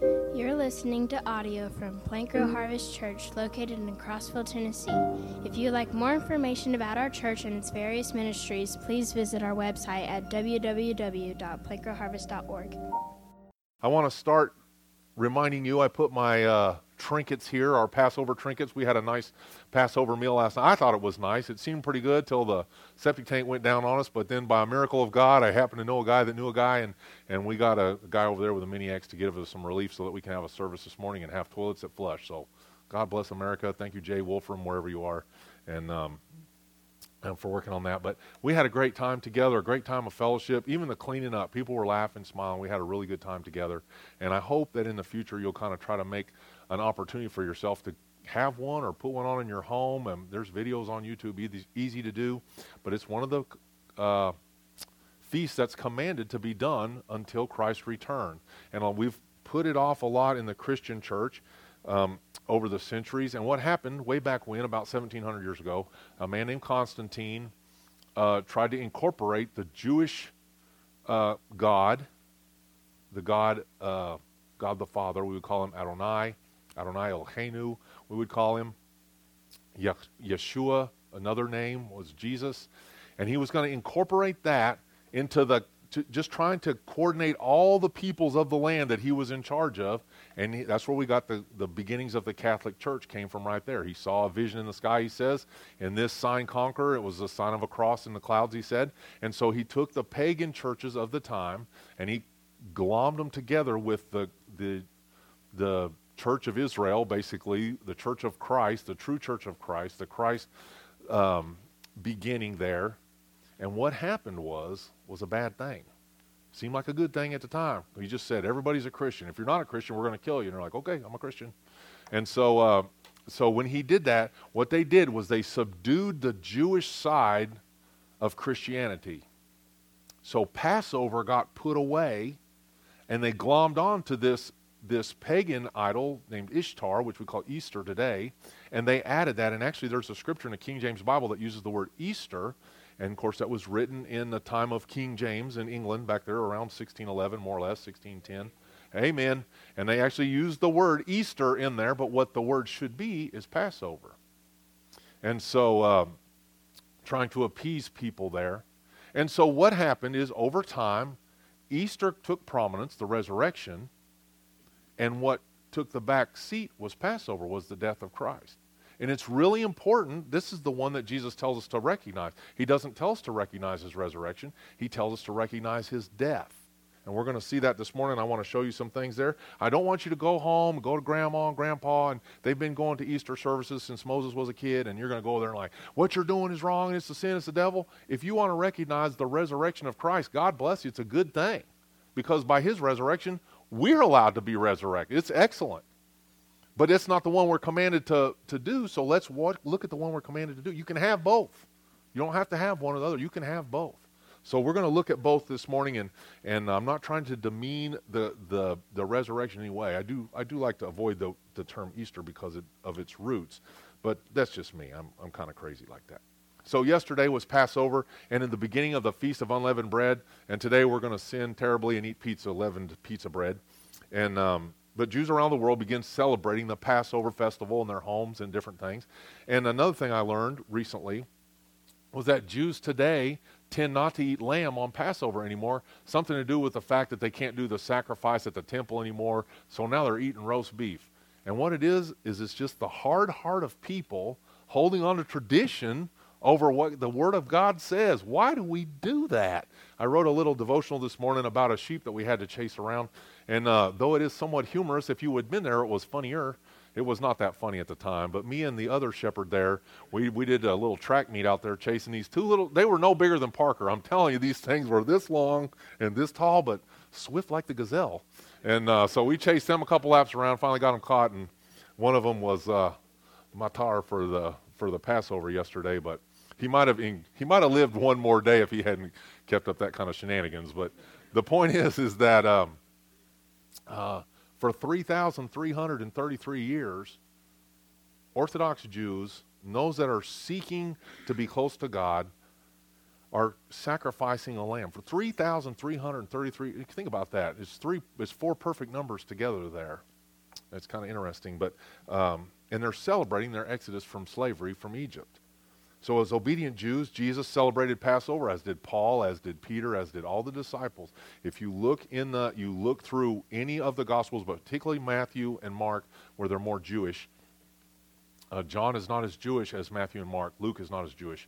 You're listening to audio from Plank Row Harvest Church located in Crossville, Tennessee. If you'd like more information about our church and its various ministries, please visit our website at www.plankrowharvest.org. I want to start reminding you I put my uh, trinkets here, our Passover trinkets. We had a nice Passover meal last night. I thought it was nice. It seemed pretty good till the septic tank went down on us. But then, by a miracle of God, I happened to know a guy that knew a guy, and, and we got a, a guy over there with a mini X to give us some relief so that we can have a service this morning and have toilets that flush. So, God bless America. Thank you, Jay Wolfram, wherever you are. And um, and for working on that. But we had a great time together, a great time of fellowship, even the cleaning up. People were laughing, smiling. We had a really good time together. And I hope that in the future you'll kind of try to make an opportunity for yourself to have one or put one on in your home. And there's videos on YouTube, easy, to do. But it's one of the uh, feasts that's commanded to be done until Christ's return. And uh, we've put it off a lot in the Christian church um, over the centuries. And what happened way back when, about 1700 years ago, a man named Constantine uh, tried to incorporate the Jewish uh, God, the God, uh, God the Father. We would call him Adonai, Adonai Eloheinu. We would call him Yeshua. Another name was Jesus, and he was going to incorporate that into the to, just trying to coordinate all the peoples of the land that he was in charge of. And he, that's where we got the, the beginnings of the Catholic Church came from right there. He saw a vision in the sky, he says, and this sign conquer, it was the sign of a cross in the clouds, he said. And so he took the pagan churches of the time and he glommed them together with the, the, the church of Israel, basically, the church of Christ, the true church of Christ, the Christ um, beginning there and what happened was was a bad thing. Seemed like a good thing at the time. He just said everybody's a Christian. If you're not a Christian, we're going to kill you. And they're like, okay, I'm a Christian. And so, uh, so when he did that, what they did was they subdued the Jewish side of Christianity. So Passover got put away, and they glommed on to this this pagan idol named Ishtar, which we call Easter today, and they added that. And actually, there's a scripture in the King James Bible that uses the word Easter, and of course, that was written in the time of King James in England back there around 1611, more or less, 1610. Amen. And they actually used the word Easter in there, but what the word should be is Passover. And so, uh, trying to appease people there. And so, what happened is over time, Easter took prominence, the resurrection, and what took the back seat was Passover, was the death of Christ. And it's really important. This is the one that Jesus tells us to recognize. He doesn't tell us to recognize his resurrection, he tells us to recognize his death. And we're going to see that this morning. I want to show you some things there. I don't want you to go home, go to grandma and grandpa, and they've been going to Easter services since Moses was a kid, and you're going to go there and like, what you're doing is wrong, and it's the sin, it's the devil. If you want to recognize the resurrection of Christ, God bless you. It's a good thing. Because by his resurrection, we're allowed to be resurrected. It's excellent. But it's not the one we're commanded to, to do, so let's look at the one we're commanded to do. You can have both. You don't have to have one or the other. You can have both. So we're going to look at both this morning, and, and I'm not trying to demean the, the, the resurrection in any way. I do, I do like to avoid the, the term Easter because of its roots, but that's just me. I'm, I'm kind of crazy like that. So yesterday was Passover, and in the beginning of the Feast of Unleavened Bread, and today we're going to sin terribly and eat pizza, leavened pizza bread. And um, but Jews around the world begin celebrating the Passover festival in their homes and different things. And another thing I learned recently was that Jews today tend not to eat lamb on Passover anymore. Something to do with the fact that they can't do the sacrifice at the temple anymore. So now they're eating roast beef. And what it is, is it's just the hard heart of people holding on to tradition over what the Word of God says. Why do we do that? I wrote a little devotional this morning about a sheep that we had to chase around. And uh, though it is somewhat humorous, if you had been there, it was funnier. It was not that funny at the time. But me and the other shepherd there, we, we did a little track meet out there chasing these two little, they were no bigger than Parker. I'm telling you, these things were this long and this tall, but swift like the gazelle. And uh, so we chased them a couple laps around, finally got them caught, and one of them was uh, Matar for the, for the Passover yesterday, but he might have he might have lived one more day if he hadn't kept up that kind of shenanigans. But the point is, is that um, uh, for 3,333 years, Orthodox Jews, those that are seeking to be close to God, are sacrificing a lamb for 3,333. Think about that. It's three. It's four perfect numbers together there. It's kind of interesting, but um, and they're celebrating their exodus from slavery from Egypt. So, as obedient Jews, Jesus celebrated Passover, as did Paul, as did Peter, as did all the disciples. If you look in the, you look through any of the Gospels, but particularly Matthew and Mark, where they're more Jewish. Uh, John is not as Jewish as Matthew and Mark. Luke is not as Jewish.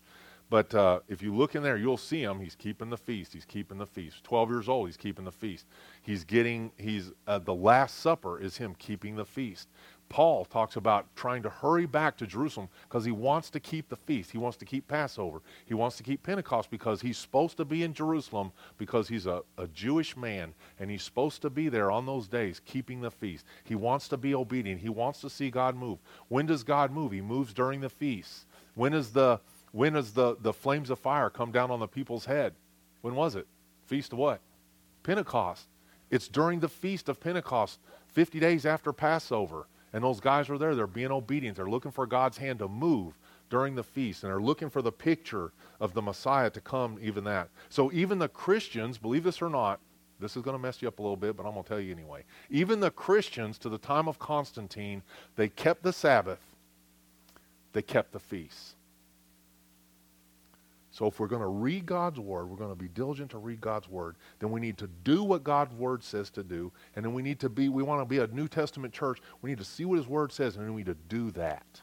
But uh, if you look in there, you'll see him. He's keeping the feast. He's keeping the feast. 12 years old, he's keeping the feast. He's getting, he's, uh, the Last Supper is him keeping the feast. Paul talks about trying to hurry back to Jerusalem because he wants to keep the feast. He wants to keep Passover. He wants to keep Pentecost because he's supposed to be in Jerusalem because he's a, a Jewish man and he's supposed to be there on those days keeping the feast. He wants to be obedient. He wants to see God move. When does God move? He moves during the feast. When is the when does the, the flames of fire come down on the people's head? When was it? Feast of what? Pentecost. It's during the feast of Pentecost, 50 days after Passover. And those guys are there. They're being obedient. They're looking for God's hand to move during the feast. And they're looking for the picture of the Messiah to come, even that. So even the Christians, believe this or not, this is going to mess you up a little bit, but I'm going to tell you anyway. Even the Christians, to the time of Constantine, they kept the Sabbath, they kept the feast. So if we're going to read God's word, we're going to be diligent to read God's word, then we need to do what God's word says to do, and then we need to be we want to be a New Testament church. We need to see what his word says and then we need to do that.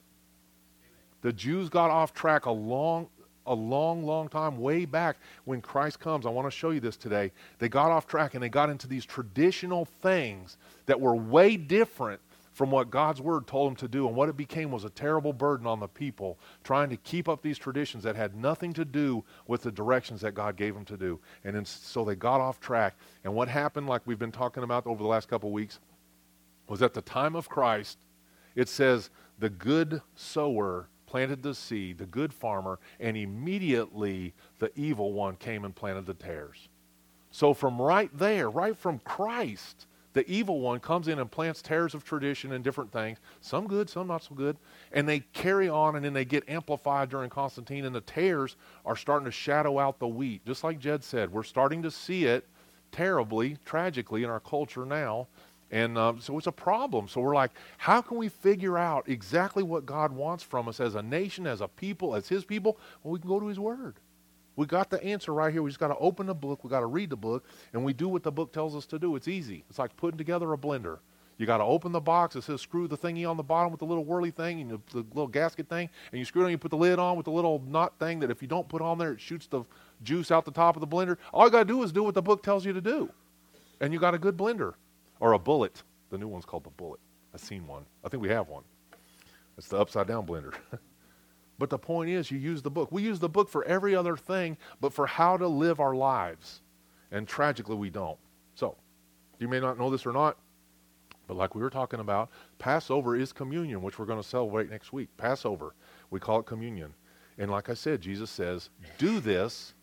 The Jews got off track a long a long long time way back when Christ comes. I want to show you this today. They got off track and they got into these traditional things that were way different from what God's word told them to do. And what it became was a terrible burden on the people trying to keep up these traditions that had nothing to do with the directions that God gave them to do. And so they got off track. And what happened, like we've been talking about over the last couple of weeks, was at the time of Christ, it says, the good sower planted the seed, the good farmer, and immediately the evil one came and planted the tares. So from right there, right from Christ, the evil one comes in and plants tares of tradition and different things, some good, some not so good, and they carry on and then they get amplified during Constantine, and the tares are starting to shadow out the wheat. Just like Jed said, we're starting to see it terribly, tragically in our culture now. And um, so it's a problem. So we're like, how can we figure out exactly what God wants from us as a nation, as a people, as His people? Well, we can go to His Word. We got the answer right here. We just got to open the book. We got to read the book, and we do what the book tells us to do. It's easy. It's like putting together a blender. You got to open the box. It says screw the thingy on the bottom with the little whirly thing and the, the little gasket thing, and you screw it on. You put the lid on with the little knot thing that if you don't put on there, it shoots the juice out the top of the blender. All you got to do is do what the book tells you to do, and you got a good blender or a bullet. The new one's called the bullet. I've seen one. I think we have one. It's the upside down blender. But the point is, you use the book. We use the book for every other thing, but for how to live our lives. And tragically, we don't. So, you may not know this or not, but like we were talking about, Passover is communion, which we're going to celebrate next week. Passover, we call it communion. And like I said, Jesus says, do this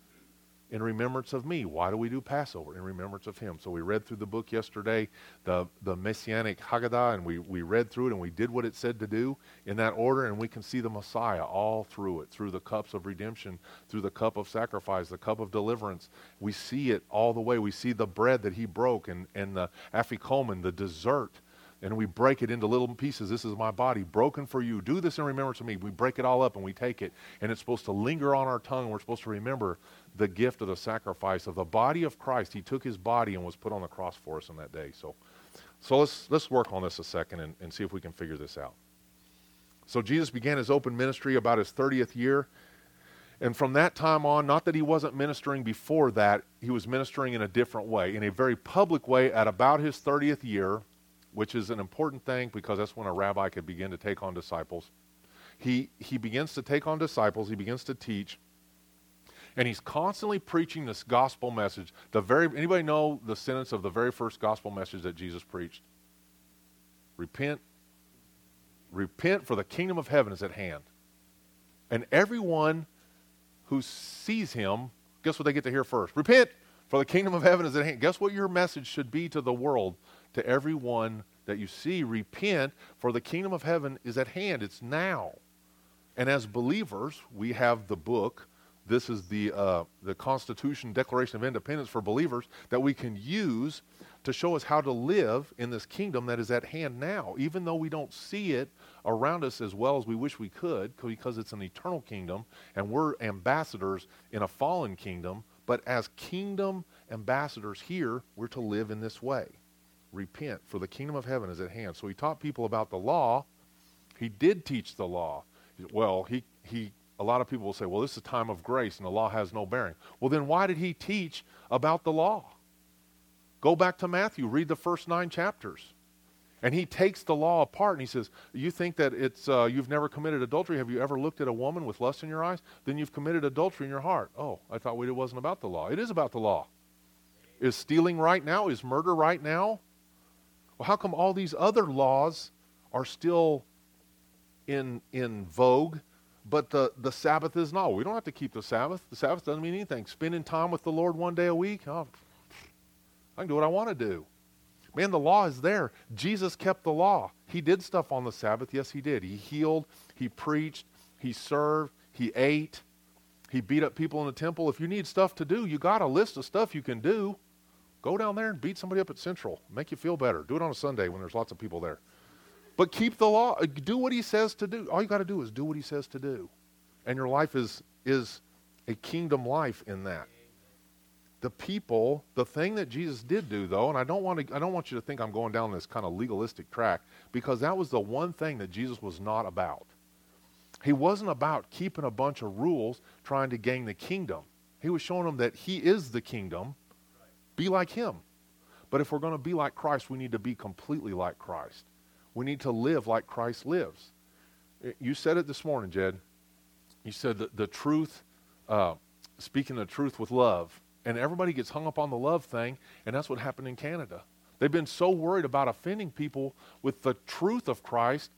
in remembrance of me. Why do we do Passover? In remembrance of him. So we read through the book yesterday, the, the Messianic Haggadah, and we, we read through it and we did what it said to do in that order, and we can see the Messiah all through it, through the cups of redemption, through the cup of sacrifice, the cup of deliverance. We see it all the way. We see the bread that he broke and, and the afikomen, the dessert and we break it into little pieces. This is my body broken for you. Do this in remembrance of me. We break it all up and we take it, and it's supposed to linger on our tongue. We're supposed to remember the gift of the sacrifice of the body of Christ. He took his body and was put on the cross for us on that day. So, so let's, let's work on this a second and, and see if we can figure this out. So Jesus began his open ministry about his 30th year. And from that time on, not that he wasn't ministering before that, he was ministering in a different way, in a very public way at about his 30th year, which is an important thing because that's when a rabbi could begin to take on disciples. He, he begins to take on disciples, he begins to teach, and he's constantly preaching this gospel message. The very anybody know the sentence of the very first gospel message that Jesus preached? Repent, repent, for the kingdom of heaven is at hand. And everyone who sees him, guess what they get to hear first? Repent, for the kingdom of heaven is at hand. Guess what your message should be to the world, to everyone that you see? Repent, for the kingdom of heaven is at hand. It's now. And as believers, we have the book this is the, uh, the Constitution Declaration of Independence for believers that we can use to show us how to live in this kingdom that is at hand now, even though we don't see it around us as well as we wish we could, because it's an eternal kingdom and we're ambassadors in a fallen kingdom. But as kingdom ambassadors here, we're to live in this way. Repent, for the kingdom of heaven is at hand. So he taught people about the law. He did teach the law. Well, he, he a lot of people will say, well, this is a time of grace and the law has no bearing. Well, then why did he teach about the law? Go back to Matthew, read the first nine chapters. And he takes the law apart and he says, You think that it's, uh, you've never committed adultery? Have you ever looked at a woman with lust in your eyes? Then you've committed adultery in your heart. Oh, I thought it wasn't about the law. It is about the law. Is stealing right now? Is murder right now? Well, how come all these other laws are still in, in vogue, but the, the Sabbath is not? We don't have to keep the Sabbath. The Sabbath doesn't mean anything. Spending time with the Lord one day a week, oh, I can do what I want to do. Man, the law is there. Jesus kept the law. He did stuff on the Sabbath. Yes, he did. He healed, he preached, he served, he ate, he beat up people in the temple. If you need stuff to do, you got a list of stuff you can do. Go down there and beat somebody up at Central. Make you feel better. Do it on a Sunday when there's lots of people there. But keep the law. Do what he says to do. All you got to do is do what he says to do. And your life is, is a kingdom life in that the people, the thing that Jesus did do though, and I don't want to I don't want you to think I'm going down this kind of legalistic track because that was the one thing that Jesus was not about. He wasn't about keeping a bunch of rules trying to gain the kingdom. He was showing them that he is the kingdom. Be like him. But if we're going to be like Christ, we need to be completely like Christ. We need to live like Christ lives. You said it this morning, Jed. You said that the truth, uh, speaking the truth with love, and everybody gets hung up on the love thing, and that's what happened in Canada. They've been so worried about offending people with the truth of Christ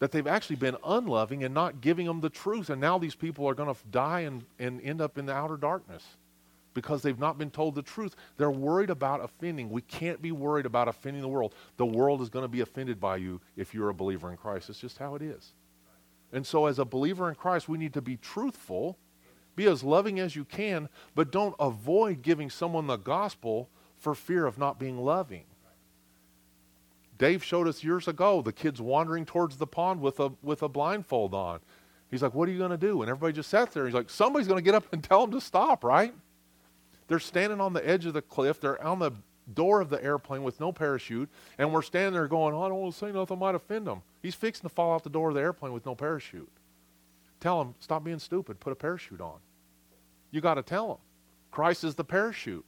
that they've actually been unloving and not giving them the truth. And now these people are going to die and, and end up in the outer darkness because they've not been told the truth. They're worried about offending. We can't be worried about offending the world. The world is going to be offended by you if you're a believer in Christ. It's just how it is. And so, as a believer in Christ, we need to be truthful be as loving as you can, but don't avoid giving someone the gospel for fear of not being loving. Dave showed us years ago the kids wandering towards the pond with a, with a blindfold on. He's like, What are you going to do? And everybody just sat there. He's like, Somebody's going to get up and tell them to stop, right? They're standing on the edge of the cliff. They're on the door of the airplane with no parachute. And we're standing there going, I don't want to say nothing might offend him. He's fixing to fall out the door of the airplane with no parachute. Tell him, Stop being stupid. Put a parachute on. You got to tell him. Christ is the parachute.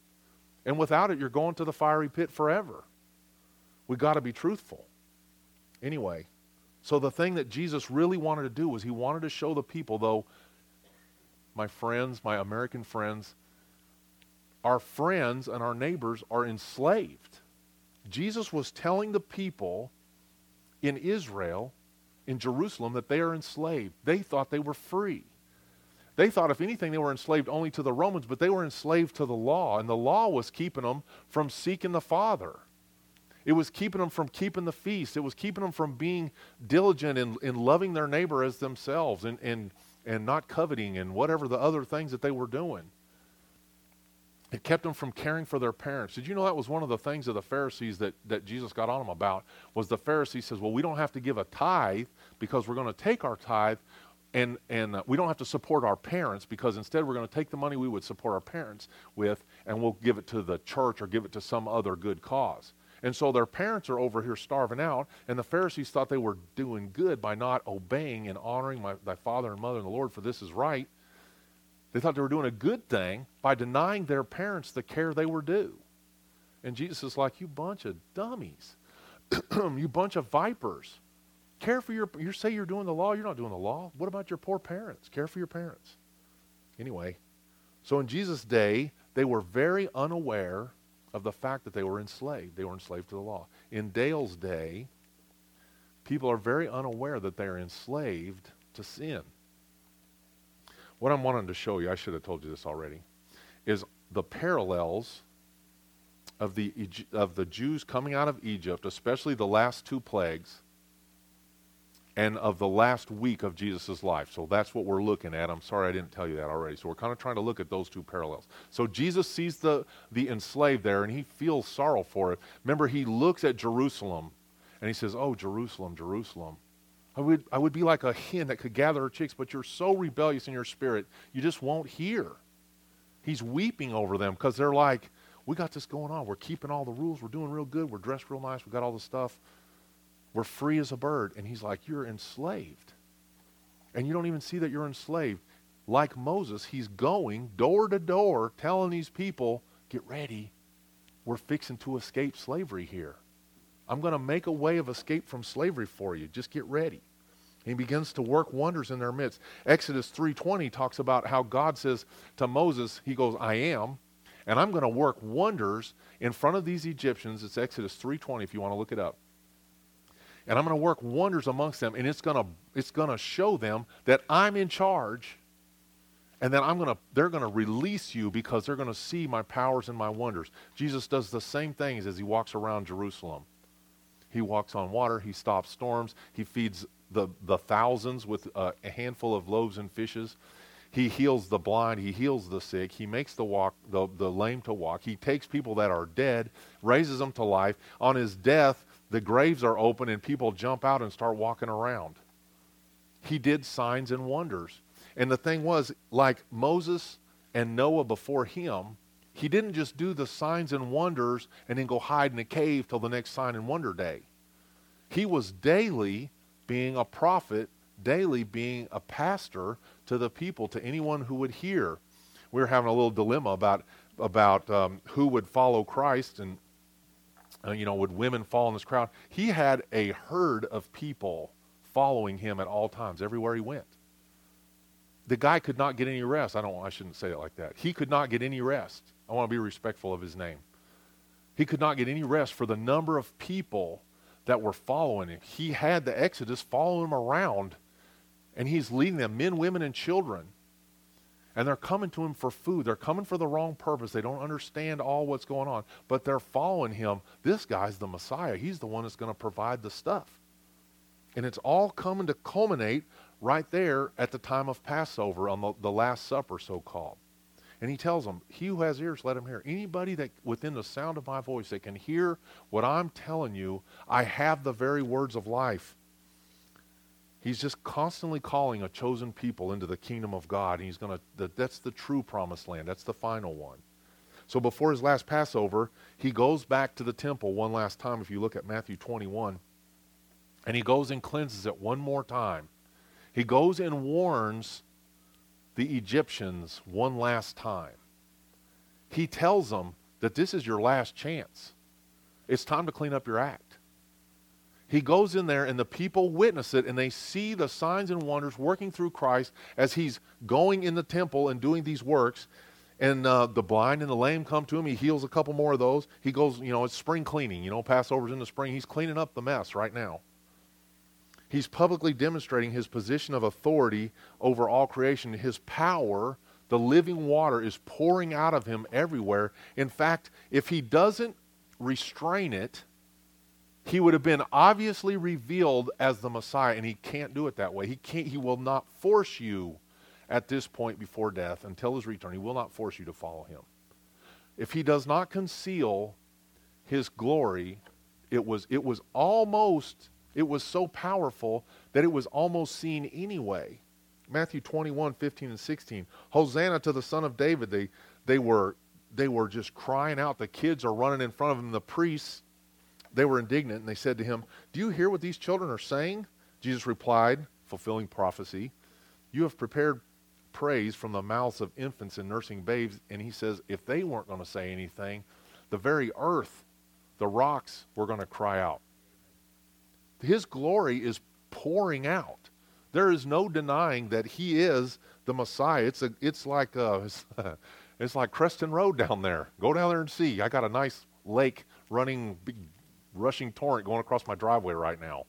And without it, you're going to the fiery pit forever. We got to be truthful. Anyway, so the thing that Jesus really wanted to do was he wanted to show the people, though, my friends, my American friends, our friends and our neighbors are enslaved. Jesus was telling the people in Israel, in Jerusalem, that they are enslaved. They thought they were free. They thought, if anything, they were enslaved only to the Romans, but they were enslaved to the law, and the law was keeping them from seeking the Father. It was keeping them from keeping the feast. It was keeping them from being diligent in, in loving their neighbor as themselves and, and, and not coveting and whatever the other things that they were doing. It kept them from caring for their parents. Did you know that was one of the things of the Pharisees that, that Jesus got on them about? Was the Pharisee says, well, we don't have to give a tithe because we're going to take our tithe and, and uh, we don't have to support our parents because instead we're going to take the money we would support our parents with and we'll give it to the church or give it to some other good cause. And so their parents are over here starving out, and the Pharisees thought they were doing good by not obeying and honoring my, thy father and mother and the Lord, for this is right. They thought they were doing a good thing by denying their parents the care they were due. And Jesus is like, You bunch of dummies, you bunch of vipers. Care for your, you say you're doing the law, you're not doing the law. What about your poor parents? Care for your parents. Anyway, so in Jesus' day, they were very unaware of the fact that they were enslaved. They were enslaved to the law. In Dale's day, people are very unaware that they are enslaved to sin. What I'm wanting to show you, I should have told you this already, is the parallels of the, of the Jews coming out of Egypt, especially the last two plagues, and of the last week of Jesus' life. So that's what we're looking at. I'm sorry I didn't tell you that already. So we're kind of trying to look at those two parallels. So Jesus sees the, the enslaved there and he feels sorrow for it. Remember, he looks at Jerusalem and he says, Oh, Jerusalem, Jerusalem. I would, I would be like a hen that could gather her chicks, but you're so rebellious in your spirit, you just won't hear. He's weeping over them because they're like, We got this going on. We're keeping all the rules. We're doing real good. We're dressed real nice. We got all the stuff. We're free as a bird. And he's like, You're enslaved. And you don't even see that you're enslaved. Like Moses, he's going door to door telling these people, Get ready. We're fixing to escape slavery here. I'm going to make a way of escape from slavery for you. Just get ready. He begins to work wonders in their midst. Exodus 3:20 talks about how God says to Moses, he goes, "I am, and I'm going to work wonders in front of these Egyptians." It's Exodus 3:20 if you want to look it up. And I'm going to work wonders amongst them and it's going to it's going to show them that I'm in charge and then I'm going to they're going to release you because they're going to see my powers and my wonders. Jesus does the same things as he walks around Jerusalem. He walks on water. He stops storms. He feeds the, the thousands with uh, a handful of loaves and fishes. He heals the blind. He heals the sick. He makes the walk the, the lame to walk. He takes people that are dead, raises them to life. On his death, the graves are open and people jump out and start walking around. He did signs and wonders. And the thing was, like Moses and Noah before him, he didn't just do the signs and wonders and then go hide in a cave till the next sign and wonder day. He was daily being a prophet, daily being a pastor to the people, to anyone who would hear. We were having a little dilemma about about um, who would follow Christ and uh, you know would women fall in this crowd. He had a herd of people following him at all times, everywhere he went. The guy could not get any rest. I don't. I shouldn't say it like that. He could not get any rest. I want to be respectful of his name. He could not get any rest for the number of people that were following him. He had the Exodus follow him around, and he's leading them men, women, and children. And they're coming to him for food. They're coming for the wrong purpose. They don't understand all what's going on, but they're following him. This guy's the Messiah. He's the one that's going to provide the stuff. And it's all coming to culminate right there at the time of Passover on the, the Last Supper, so called. And he tells them, He who has ears, let him hear. Anybody that within the sound of my voice that can hear what I'm telling you, I have the very words of life. He's just constantly calling a chosen people into the kingdom of God. And he's going to, that's the true promised land. That's the final one. So before his last Passover, he goes back to the temple one last time. If you look at Matthew 21, and he goes and cleanses it one more time. He goes and warns the Egyptians one last time. He tells them that this is your last chance. It's time to clean up your act. He goes in there, and the people witness it, and they see the signs and wonders working through Christ as he's going in the temple and doing these works. And uh, the blind and the lame come to him. He heals a couple more of those. He goes, you know, it's spring cleaning. You know, Passover's in the spring. He's cleaning up the mess right now. He's publicly demonstrating his position of authority over all creation. His power, the living water, is pouring out of him everywhere. In fact, if he doesn't restrain it, he would have been obviously revealed as the Messiah, and he can't do it that way. He can't. He will not force you at this point before death until his return. He will not force you to follow him. If he does not conceal his glory, it was it was almost it was so powerful that it was almost seen anyway. Matthew 21, 15 and 16. Hosanna to the Son of David. They, they, were, they were just crying out. The kids are running in front of him. The priests, they were indignant and they said to him, Do you hear what these children are saying? Jesus replied, fulfilling prophecy, You have prepared praise from the mouths of infants and nursing babes. And he says, If they weren't going to say anything, the very earth, the rocks were going to cry out. His glory is pouring out. There is no denying that he is the Messiah. It's, a, it's, like, uh, it's like Creston Road down there. Go down there and see. I got a nice lake running, big, rushing torrent going across my driveway right now.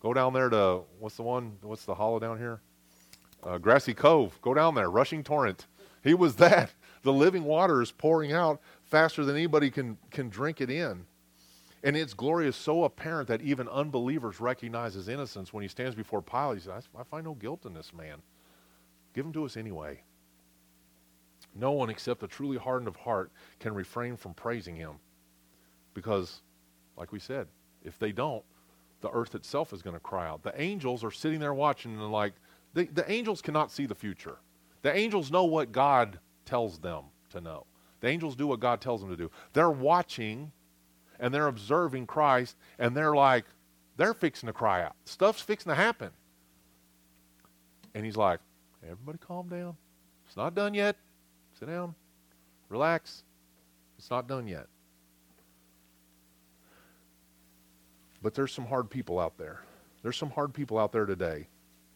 Go down there to, what's the one, what's the hollow down here? Uh, Grassy Cove. Go down there, rushing torrent. He was that. The living water is pouring out faster than anybody can, can drink it in. And its glory is so apparent that even unbelievers recognize his innocence when he stands before Pilate. He says, I find no guilt in this man. Give him to us anyway. No one except a truly hardened of heart can refrain from praising him. Because, like we said, if they don't, the earth itself is going to cry out. The angels are sitting there watching and like, the, the angels cannot see the future. The angels know what God tells them to know. The angels do what God tells them to do. They're watching and they're observing Christ and they're like, they're fixing to cry out. Stuff's fixing to happen. And he's like, everybody calm down. It's not done yet. Sit down. Relax. It's not done yet. But there's some hard people out there. There's some hard people out there today.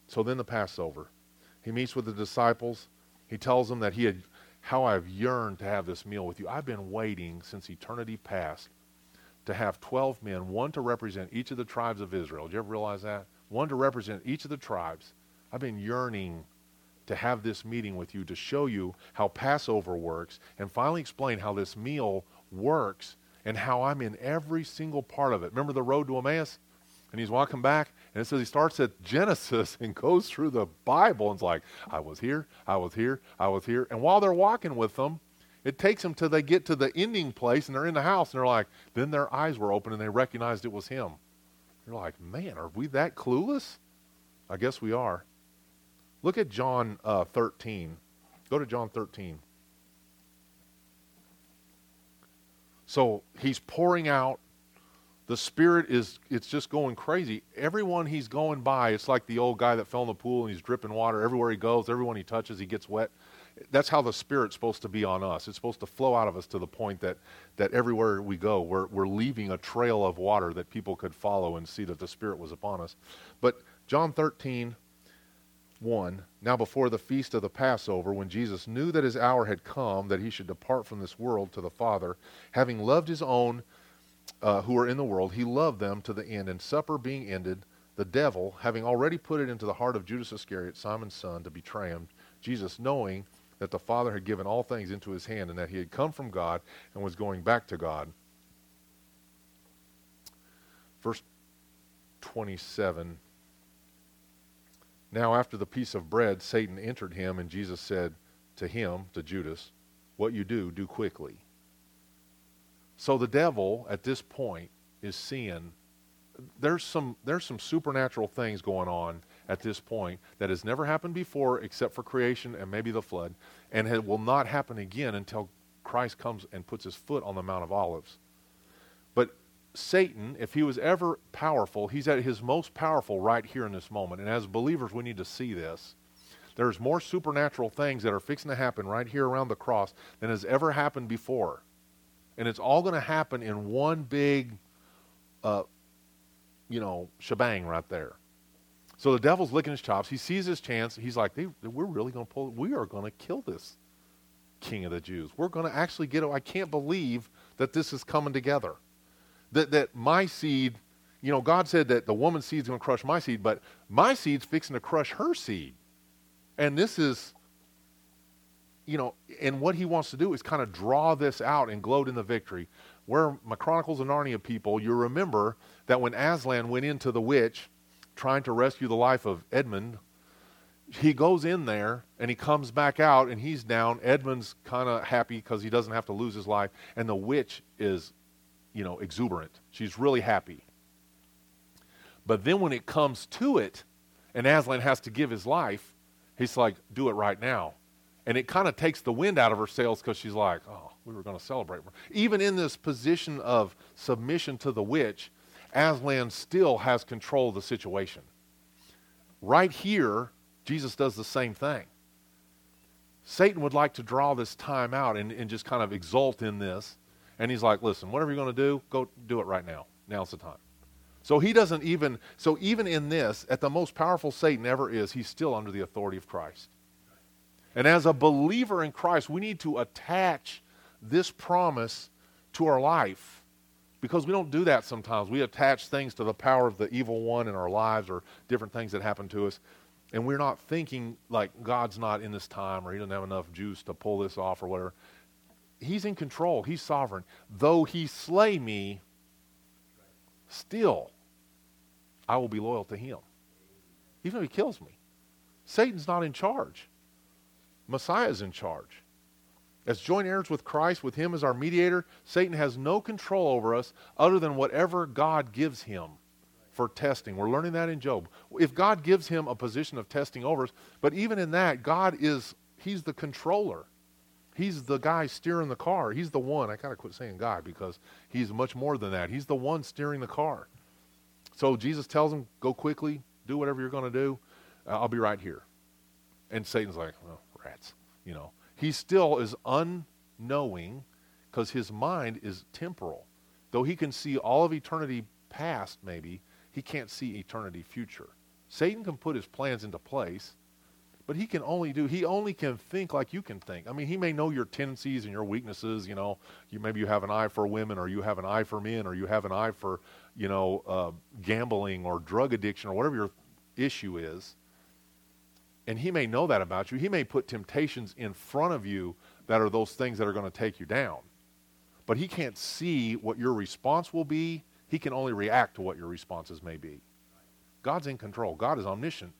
So then the Passover. He meets with the disciples. He tells them that he had how I've yearned to have this meal with you. I've been waiting since eternity past to have 12 men, one to represent each of the tribes of Israel. Did you ever realize that? One to represent each of the tribes. I've been yearning to have this meeting with you to show you how Passover works and finally explain how this meal works and how I'm in every single part of it. Remember the road to Emmaus? And he's walking back, and it says he starts at Genesis and goes through the Bible and it's like, I was here, I was here, I was here. And while they're walking with them, it takes them till they get to the ending place and they're in the house and they're like, then their eyes were open and they recognized it was him. They're like, man, are we that clueless? I guess we are. Look at John uh, 13. Go to John 13. So he's pouring out. The Spirit is, it's just going crazy. Everyone he's going by, it's like the old guy that fell in the pool and he's dripping water. Everywhere he goes, everyone he touches, he gets wet. That's how the Spirit's supposed to be on us. It's supposed to flow out of us to the point that, that everywhere we go, we're, we're leaving a trail of water that people could follow and see that the Spirit was upon us. But John 13, 1 Now, before the feast of the Passover, when Jesus knew that his hour had come, that he should depart from this world to the Father, having loved his own uh, who were in the world, he loved them to the end. And supper being ended, the devil, having already put it into the heart of Judas Iscariot, Simon's son, to betray him, Jesus, knowing that the Father had given all things into his hand and that he had come from God and was going back to God. Verse 27 now, after the piece of bread, Satan entered him, and Jesus said to him, to Judas, What you do, do quickly. So the devil, at this point, is seeing there's some, there's some supernatural things going on at this point that has never happened before except for creation and maybe the flood, and it will not happen again until Christ comes and puts his foot on the Mount of Olives. But Satan, if he was ever powerful, he's at his most powerful right here in this moment. And as believers, we need to see this. There's more supernatural things that are fixing to happen right here around the cross than has ever happened before. And it's all going to happen in one big, uh, you know, shebang right there. So the devil's licking his chops. He sees his chance. He's like, we're really going to pull, we are going to kill this king of the Jews. We're going to actually get, I can't believe that this is coming together that, that my seed, you know, God said that the woman's seed's going to crush my seed, but my seed's fixing to crush her seed. And this is, you know, and what he wants to do is kind of draw this out and gloat in the victory. Where my Chronicles of Narnia people, you remember that when Aslan went into the witch trying to rescue the life of Edmund, he goes in there and he comes back out and he's down. Edmund's kind of happy because he doesn't have to lose his life, and the witch is you know, exuberant. She's really happy. But then when it comes to it, and Aslan has to give his life, he's like, do it right now. And it kind of takes the wind out of her sails because she's like, oh, we were going to celebrate. Even in this position of submission to the witch, Aslan still has control of the situation. Right here, Jesus does the same thing. Satan would like to draw this time out and, and just kind of exult in this. And he's like, listen, whatever you're going to do, go do it right now. Now's the time. So he doesn't even, so even in this, at the most powerful Satan ever is, he's still under the authority of Christ. And as a believer in Christ, we need to attach this promise to our life because we don't do that sometimes. We attach things to the power of the evil one in our lives or different things that happen to us. And we're not thinking like God's not in this time or he doesn't have enough juice to pull this off or whatever he's in control. He's sovereign. Though he slay me, still, I will be loyal to him. Even if he kills me. Satan's not in charge. Messiah is in charge. As joint heirs with Christ, with him as our mediator, Satan has no control over us other than whatever God gives him for testing. We're learning that in Job. If God gives him a position of testing over us, but even in that, God is, he's the controller. He's the guy steering the car. He's the one. I kind of quit saying guy because he's much more than that. He's the one steering the car. So Jesus tells him, go quickly, do whatever you're going to do. Uh, I'll be right here. And Satan's like, well, rats, you know he still is unknowing because his mind is temporal. Though he can see all of eternity past, maybe, he can't see eternity future. Satan can put his plans into place, but he can only do, he only can think like you can think. I mean, he may know your tendencies and your weaknesses. You know, you, maybe you have an eye for women, or you have an eye for men, or you have an eye for, you know, uh, gambling or drug addiction or whatever your issue is. And he may know that about you. He may put temptations in front of you that are those things that are going to take you down. But he can't see what your response will be. He can only react to what your responses may be. God's in control. God is omniscient.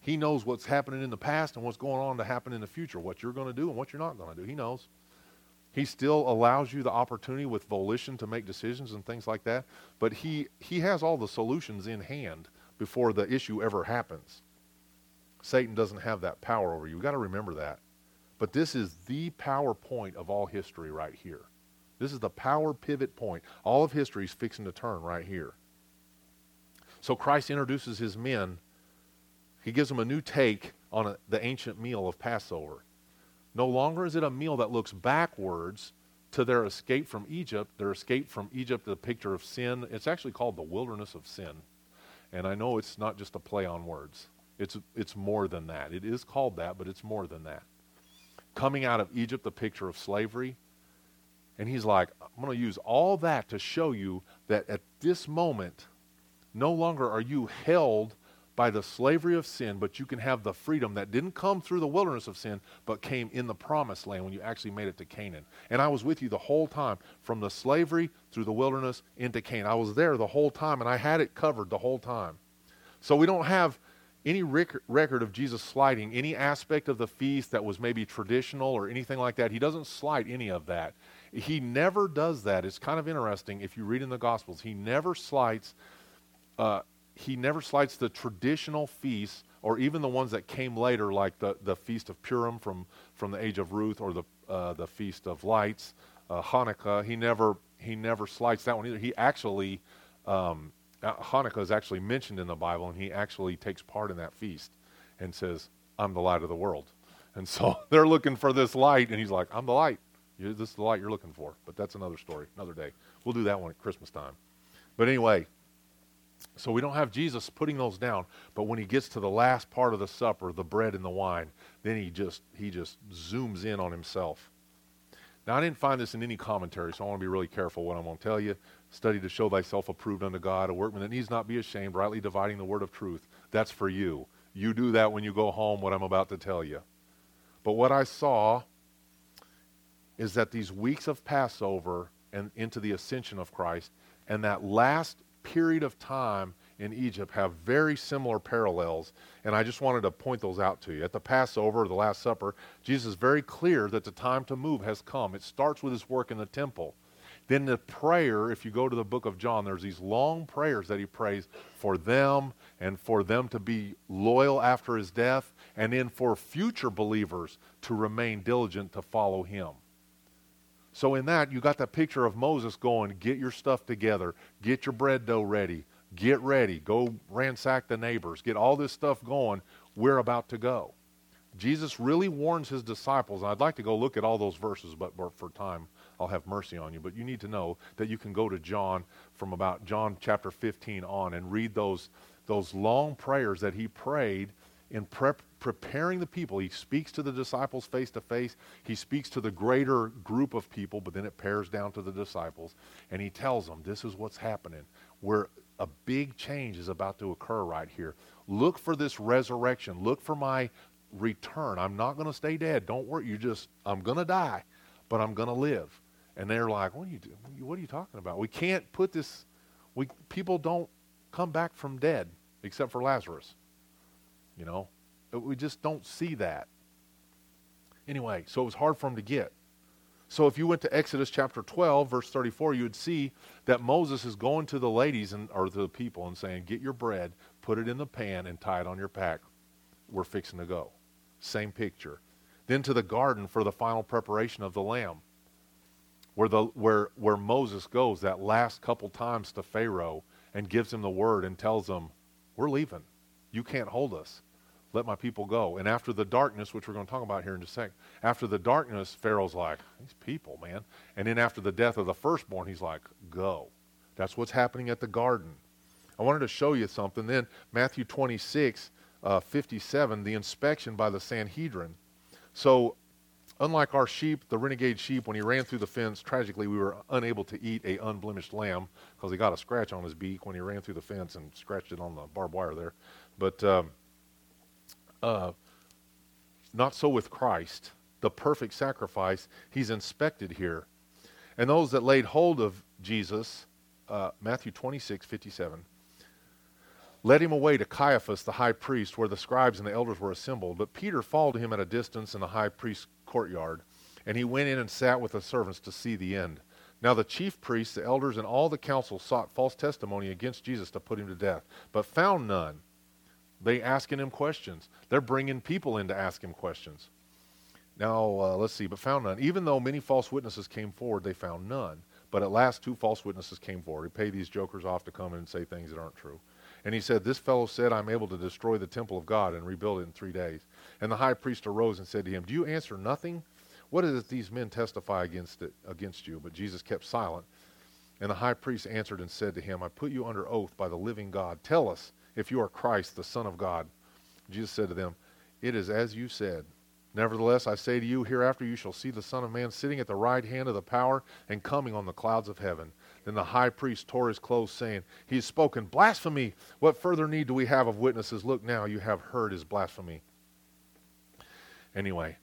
He knows what's happening in the past and what's going on to happen in the future, what you're going to do and what you're not going to do. He knows. He still allows you the opportunity with volition to make decisions and things like that, but he, he has all the solutions in hand before the issue ever happens. Satan doesn't have that power over you. You've got to remember that. But this is the power point of all history right here. This is the power pivot point. All of history is fixing to turn right here. So Christ introduces his men. He gives them a new take on a, the ancient meal of Passover. No longer is it a meal that looks backwards to their escape from Egypt. Their escape from Egypt, the picture of sin. It's actually called the wilderness of sin. And I know it's not just a play on words. It's, it's more than that. It is called that, but it's more than that. Coming out of Egypt, the picture of slavery. And he's like, I'm going to use all that to show you that at this moment, no longer are you held by the slavery of sin, but you can have the freedom that didn't come through the wilderness of sin, but came in the promised land when you actually made it to Canaan. And I was with you the whole time, from the slavery through the wilderness into Canaan. I was there the whole time, and I had it covered the whole time. So we don't have any rec- record of Jesus slighting any aspect of the feast that was maybe traditional or anything like that. He doesn't slight any of that. He never does that. It's kind of interesting if you read in the Gospels. He never slights. Uh, he never slights the traditional feasts or even the ones that came later, like the, the feast of Purim from, from the age of Ruth or the uh, the feast of lights, uh, Hanukkah. He never he never slights that one either. He actually um, Hanukkah is actually mentioned in the Bible, and he actually takes part in that feast and says, I'm the light of the world. And so they're looking for this light, and he's like, I'm the light. This is the light you're looking for. But that's another story, another day. We'll do that one at Christmas time. But anyway, so we don't have Jesus putting those down, but when he gets to the last part of the supper, the bread and the wine, then he just he just zooms in on himself. Now I didn't find this in any commentary, so I want to be really careful what I'm going to tell you. Study to show thyself approved unto God, a workman that needs not be ashamed, rightly dividing the word of truth. That's for you. You do that when you go home, what I'm about to tell you. But what I saw is that these weeks of Passover and into the ascension of Christ and that last period of time in Egypt have very similar parallels, and I just wanted to point those out to you. At the Passover, the Last Supper, Jesus is very clear that the time to move has come. It starts with his work in the temple. Then the prayer, if you go to the book of John, there's these long prayers that he prays for them and for them to be loyal after his death, and then for future believers to remain diligent to follow him. So in that, you got that picture of Moses going, get your stuff together, get your bread dough ready, get ready, go ransack the neighbors, get all this stuff going. We're about to go. Jesus really warns his disciples, and I'd like to go look at all those verses, but for time, I'll have mercy on you. But you need to know that you can go to John from about John chapter 15 on and read those, those long prayers that he prayed in prep, preparing the people. He speaks to the disciples face to face. He speaks to the greater group of people, but then it pairs down to the disciples. And he tells them, this is what's happening. Where a big change is about to occur right here. Look for this resurrection. Look for my return. I'm not going to stay dead. Don't worry. You just, I'm going to die, but I'm going to live. And they're like, what are you doing? What are you talking about? We can't put this, We, people don't come back from dead except for Lazarus. You know, we just don't see that. Anyway, so it was hard for him to get. So if you went to Exodus chapter 12, verse 34, you would see that Moses is going to the ladies and, or to the people and saying, Get your bread, put it in the pan, and tie it on your pack. We're fixing to go. Same picture. Then to the garden for the final preparation of the lamb, where, the, where, where Moses goes that last couple times to Pharaoh and gives him the word and tells him, We're leaving. You can't hold us let my people go. And after the darkness, which we're going to talk about here in just a second, after the darkness, Pharaoh's like, these people, man. And then after the death of the firstborn, he's like, go. That's what's happening at the garden. I wanted to show you something. Then Matthew 26, uh, 57, the inspection by the Sanhedrin. So, unlike our sheep, the renegade sheep, when he ran through the fence, tragically, we were unable to eat a unblemished lamb because he got a scratch on his beak when he ran through the fence and scratched it on the barbed wire there. But um, uh, not so with Christ, the perfect sacrifice. He's inspected here. And those that laid hold of Jesus, uh, Matthew 26, 57, led him away to Caiaphas, the high priest, where the scribes and the elders were assembled. But Peter followed him at a distance and the high priest's courtyard, and he went in and sat with the servants to see the end. Now the chief priests, the elders, and all the council sought false testimony against Jesus to put him to death, but found none. They asking him questions. They're bringing people in to ask him questions. Now, uh, let's see, but found none. Even though many false witnesses came forward, they found none. But at last, two false witnesses came forward. He paid these jokers off to come in and say things that aren't true. And he said, This fellow said, I'm able to destroy the temple of God and rebuild it in three days. And the high priest arose and said to him, Do you answer nothing? What is it these men testify against, it, against you? But Jesus kept silent. And the high priest answered and said to him, I put you under oath by the living God. Tell us if you are Christ, the Son of God. Jesus said to them, It is as you said. Nevertheless, I say to you, hereafter you shall see the Son of Man sitting at the right hand of the power and coming on the clouds of heaven. Then the high priest tore his clothes, saying, He has spoken blasphemy. What further need do we have of witnesses? Look now, you have heard his blasphemy. Anyway,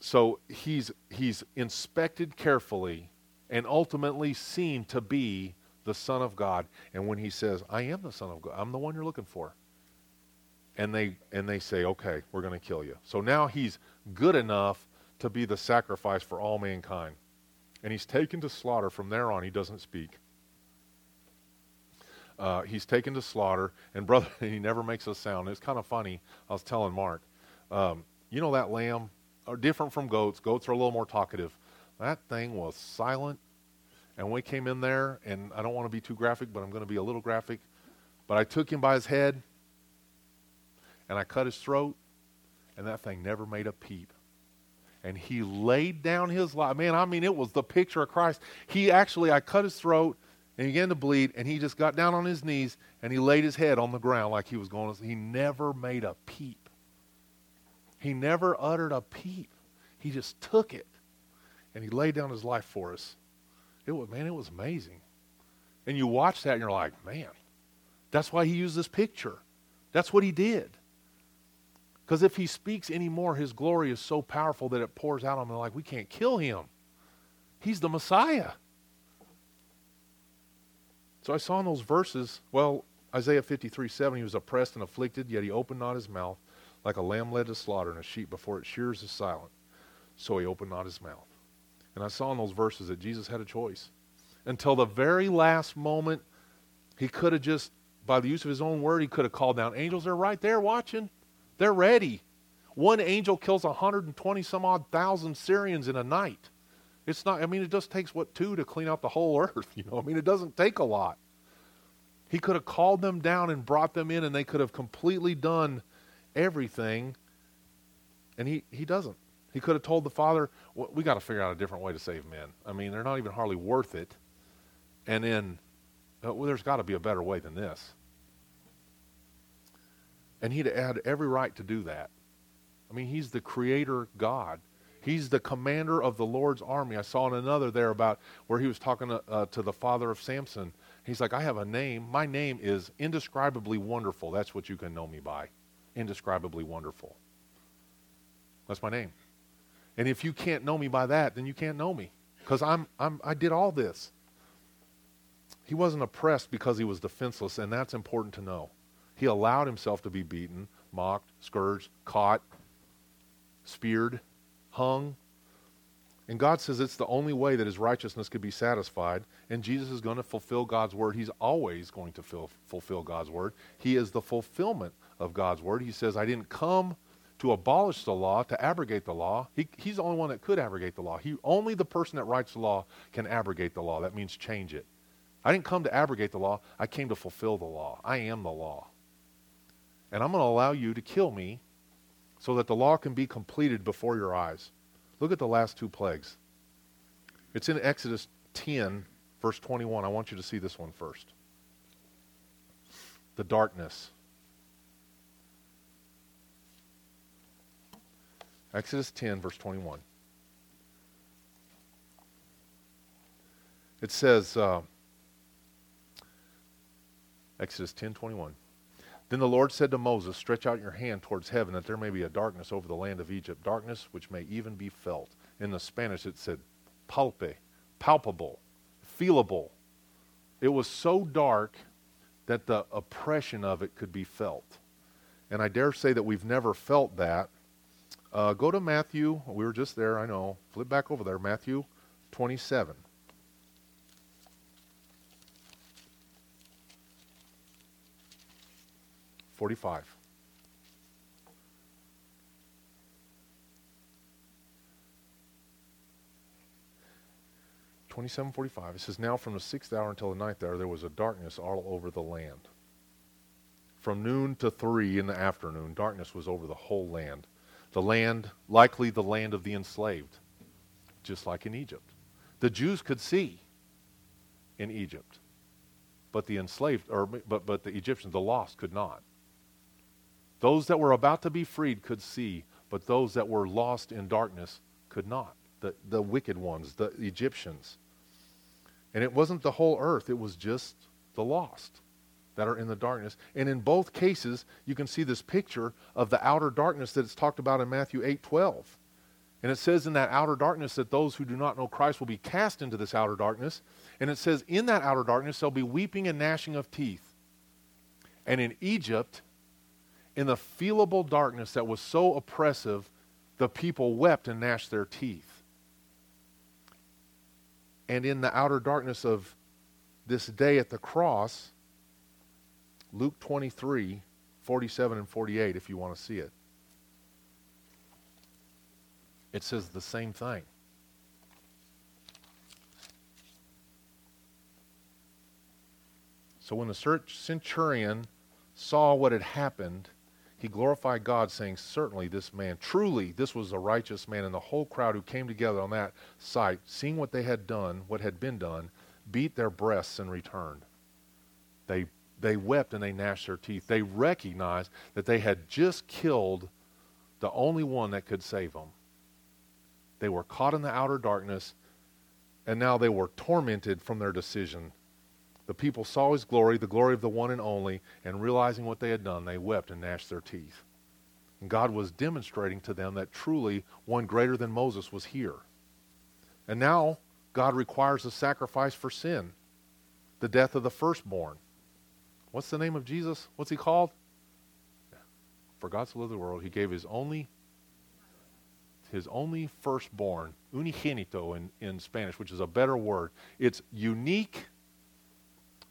so he's, he's inspected carefully and ultimately seen to be the Son of God. And when he says, I am the Son of God, I'm the one you're looking for. And they, and they say, okay, we're going to kill you. So now he's good enough to be the sacrifice for all mankind. And he's taken to slaughter. From there on, he doesn't speak. Uh, he's taken to slaughter, and brother, he never makes a sound. It's kind of funny. I was telling Mark, um, you know that lamb, are different from goats. Goats are a little more talkative. That thing was silent and we came in there, and I don't want to be too graphic, but I'm going to be a little graphic. But I took him by his head, and I cut his throat, and that thing never made a peep. And he laid down his life. Man, I mean, it was the picture of Christ. He actually, I cut his throat, and he began to bleed, and he just got down on his knees, and he laid his head on the ground like he was going to. He never made a peep. He never uttered a peep. He just took it, and he laid down his life for us. It was, man, it was amazing. And you watch that and you're like, man, that's why he used this picture. That's what he did. Because if he speaks anymore, his glory is so powerful that it pours out on them like we can't kill him. He's the Messiah. So I saw in those verses, well, Isaiah 53 7, he was oppressed and afflicted, yet he opened not his mouth, like a lamb led to slaughter, and a sheep before its shears is silent. So he opened not his mouth. And I saw in those verses that Jesus had a choice. Until the very last moment, he could have just, by the use of his own word, he could have called down angels. They're right there watching. They're ready. One angel kills 120 some odd thousand Syrians in a night. It's not, I mean, it just takes, what, two to clean out the whole earth, you know? I mean, it doesn't take a lot. He could have called them down and brought them in, and they could have completely done everything, and he, he doesn't. He could have told the father, well, we got to figure out a different way to save men. I mean, they're not even hardly worth it. And then, uh, well, there's got to be a better way than this. And he'd had every right to do that. I mean, he's the creator God. He's the commander of the Lord's army. I saw in another there about where he was talking to, uh, to the father of Samson. He's like, I have a name. My name is indescribably wonderful. That's what you can know me by. Indescribably wonderful. That's my name. And if you can't know me by that, then you can't know me because I'm, I'm, I did all this. he wasn't oppressed because he was defenseless, and that's important to know. He allowed himself to be beaten, mocked, scourged, caught, speared, hung. And God says it's the only way that his righteousness could be satisfied. And Jesus is going to fulfill God's word. He's always going to fil- fulfill God's word. He is the fulfillment of God's word. He says, I didn't come to abolish the law, to abrogate the law. He, he's the only one that could abrogate the law. He, only the person that writes the law can abrogate the law. That means change it. I didn't come to abrogate the law. I came to fulfill the law. I am the law. And I'm going to allow you to kill me so that the law can be completed before your eyes. Look at the last two plagues. It's in Exodus 10, verse 21. I want you to see this one first. The darkness. Exodus 10, verse 21. It says, uh, Exodus 10, 21. Then the Lord said to Moses, Stretch out your hand towards heaven, that there may be a darkness over the land of Egypt, darkness which may even be felt. In the Spanish, it said palpe, palpable, feelable. It was so dark that the oppression of it could be felt. And I dare say that we've never felt that. Uh, go to Matthew. We were just there, I know. Flip back over there. Matthew 27. 45. Twenty-seven forty-five. It says, "Now from the sixth hour until the ninth hour, there was a darkness all over the land. From noon to three in the afternoon, darkness was over the whole land. The land, likely the land of the enslaved, just like in Egypt. The Jews could see in Egypt, but the enslaved, or but but the Egyptians, the lost, could not. Those that were about to be freed could see, but those that were lost in darkness could not. The, the wicked ones, the Egyptians. And it wasn't the whole earth, it was just the lost that are in the darkness. And in both cases, you can see this picture of the outer darkness that it's talked about in Matthew 8 12. And it says in that outer darkness that those who do not know Christ will be cast into this outer darkness. And it says in that outer darkness there'll be weeping and gnashing of teeth. And in Egypt, in the feelable darkness that was so oppressive, the people wept and gnashed their teeth. And in the outer darkness of this day at the cross, Luke 23, 47 and 48, if you want to see it, it says the same thing. So when the centurion saw what had happened, he glorified God, saying, Certainly this man, truly this was a righteous man. And the whole crowd who came together on that sight, seeing what they had done, what had been done, beat their breasts and returned. They, they wept and they gnashed their teeth. They recognized that they had just killed the only one that could save them. They were caught in the outer darkness, and now they were tormented from their decision the people saw his glory, the glory of the one and only, and realizing what they had done, they wept and gnashed their teeth. And God was demonstrating to them that truly one greater than Moses was here. And now God requires a sacrifice for sin, the death of the firstborn. What's the name of Jesus? What's he called? For God so loved the world, he gave his only his only firstborn, unigénito in, in Spanish, which is a better word. It's unique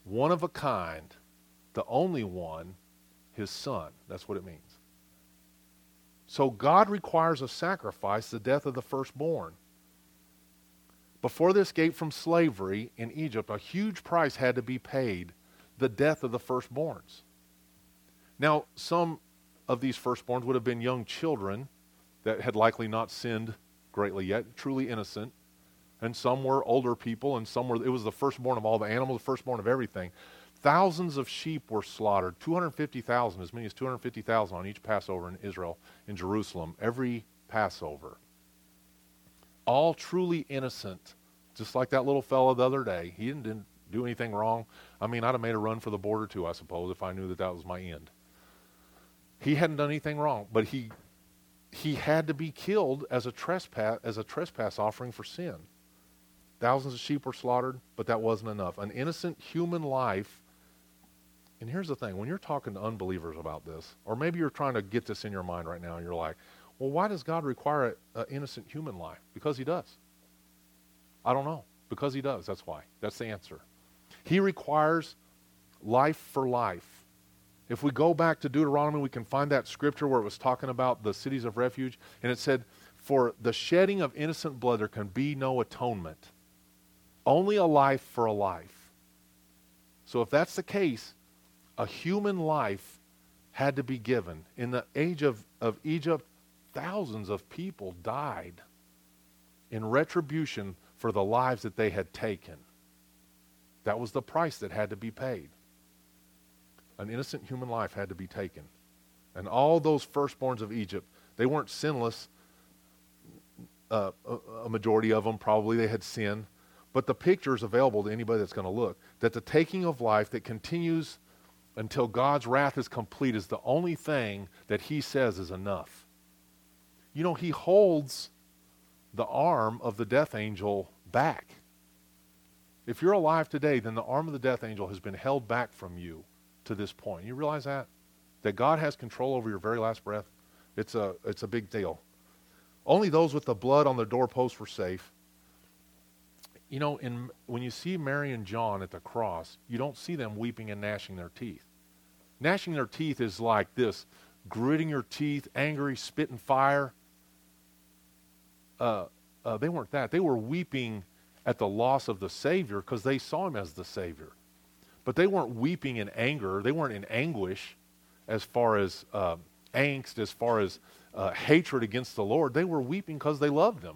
one of a kind, the only one, his son. That's what it means. So God requires a sacrifice, the death of the firstborn. Before the escape from slavery in Egypt, a huge price had to be paid the death of the firstborns. Now, some of these firstborns would have been young children that had likely not sinned greatly yet, truly innocent and some were older people, and some were, it was the firstborn of all the animals, the firstborn of everything. Thousands of sheep were slaughtered, 250,000, as many as 250,000 on each Passover in Israel, in Jerusalem, every Passover. All truly innocent, just like that little fellow the other day. He didn't, didn't do anything wrong. I mean, I'd have made a run for the border too, I suppose, if I knew that that was my end. He hadn't done anything wrong, but he, he had to be killed as a trespass, as a trespass offering for sin. thousands of sheep were slaughtered, but that wasn't enough. An innocent human life. And here's the thing when you're talking to unbelievers about this, or maybe you're trying to get this in your mind right now, and you're like, well, why does God require an innocent human life? Because He does. I don't know. Because He does. That's why. That's the answer. He requires life for life. If we go back to Deuteronomy, we can find that scripture where it was talking about the cities of refuge, and it said, For the shedding of innocent blood, there can be no atonement. Only a life for a life. So if that's the case, a human life had to be given. In the age of, of Egypt, thousands of people died in retribution for the lives that they had taken. That was the price that had to be paid. An innocent human life had to be taken. And all those firstborns of Egypt, they weren't sinless. Uh, a, majority of them probably they had sinned. But the picture is available to anybody that's going to look that the taking of life that continues until God's wrath is complete is the only thing that he says is enough. You know, he holds the arm of the death angel back. If you're alive today, then the arm of the death angel has been held back from you to this point. You realize that? That God has control over your very last breath? It's a, it's a big deal. Only those with the blood on the doorpost were safe. You know, in, when you see Mary and John at the cross, you don't see them weeping and gnashing their teeth. Gnashing their teeth is like this gritting your teeth, angry, spitting fire. Uh, uh, they weren't that. They were weeping at the loss of the Savior because they saw him as the Savior. But they weren't weeping in anger. They weren't in anguish as far as uh, angst, as far as uh, hatred against the Lord. They were weeping because they loved him.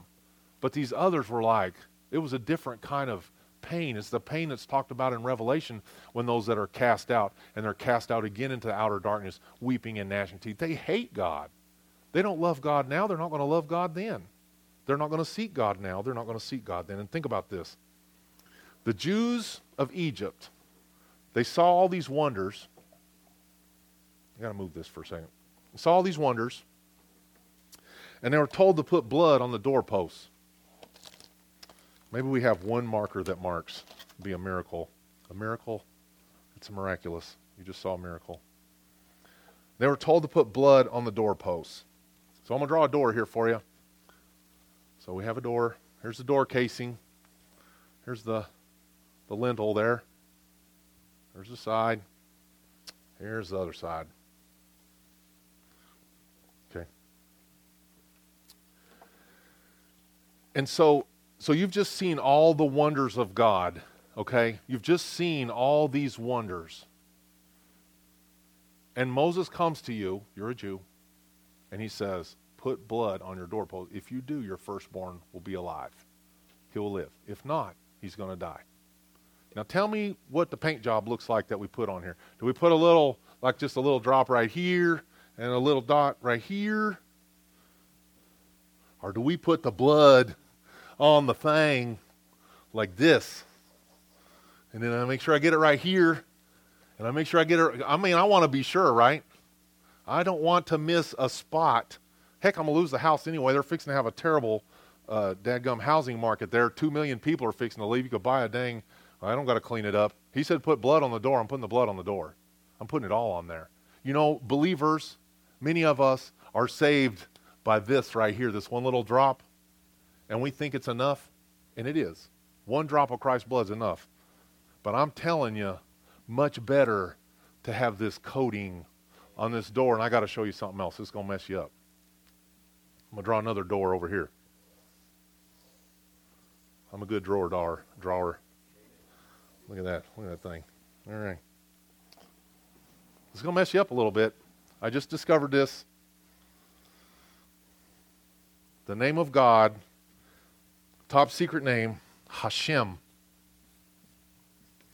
But these others were like, it was a different kind of pain. It's the pain that's talked about in Revelation when those that are cast out and they're cast out again into the outer darkness, weeping and gnashing teeth. They hate God. They don't love God now. They're not going to love God then. They're not going to seek God now. They're not going to seek God then. And think about this. The Jews of Egypt, they saw all these wonders. I got to move this for a second. They saw all these wonders, and they were told to put blood on the doorposts. Maybe we have one marker that marks be a miracle. A miracle, it's a miraculous. You just saw a miracle. They were told to put blood on the doorposts. So I'm going to draw a door here for you. So we have a door. Here's the door casing. Here's the, the lintel there. There's the side. Here's the other side. Okay. And so so you've just seen all the wonders of God, okay? You've just seen all these wonders. And Moses comes to you, you're a Jew, and he says, Put blood on your doorpost. If you do, your firstborn will be alive. He will live. If not, he's going to die. Now tell me what the paint job looks like that we put on here. Do we put a little, like just a little drop right here and a little dot right here? Or do we put the blood on the thing like this? And then I make sure I get it right here. And I make sure I get it. I mean, I want to be sure, right? I don't want to miss a spot. Heck, I'm going to lose the house anyway. They're fixing to have a terrible uh, dadgum housing market there. Two million people are fixing to leave. You could buy a dang I don't got to clean it up. He said, put blood on the door. I'm putting the blood on the door. I'm putting it all on there. You know, believers, many of us are saved by this right here, this one little drop, and we think it's enough, and it is. One drop of Christ's blood is enough. But I'm telling you, much better to have this coating on this door, and I got to show you something else. It's going to mess you up. I'm going to draw another door over here. I'm a good drawer, drawer, drawer. Look at that. Look at that thing. All right. It's going to mess you up a little bit. I just discovered this. The name of God, top secret name, Hashem.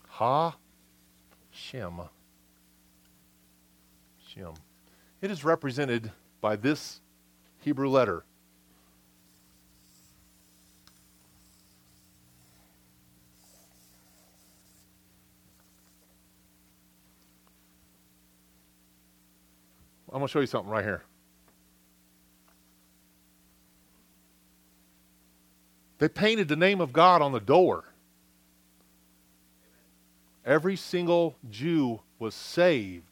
Ha Shem. Shem. It is represented by this Hebrew letter. I'm going to show you something right here. They painted the name of God on the door. Every single Jew was saved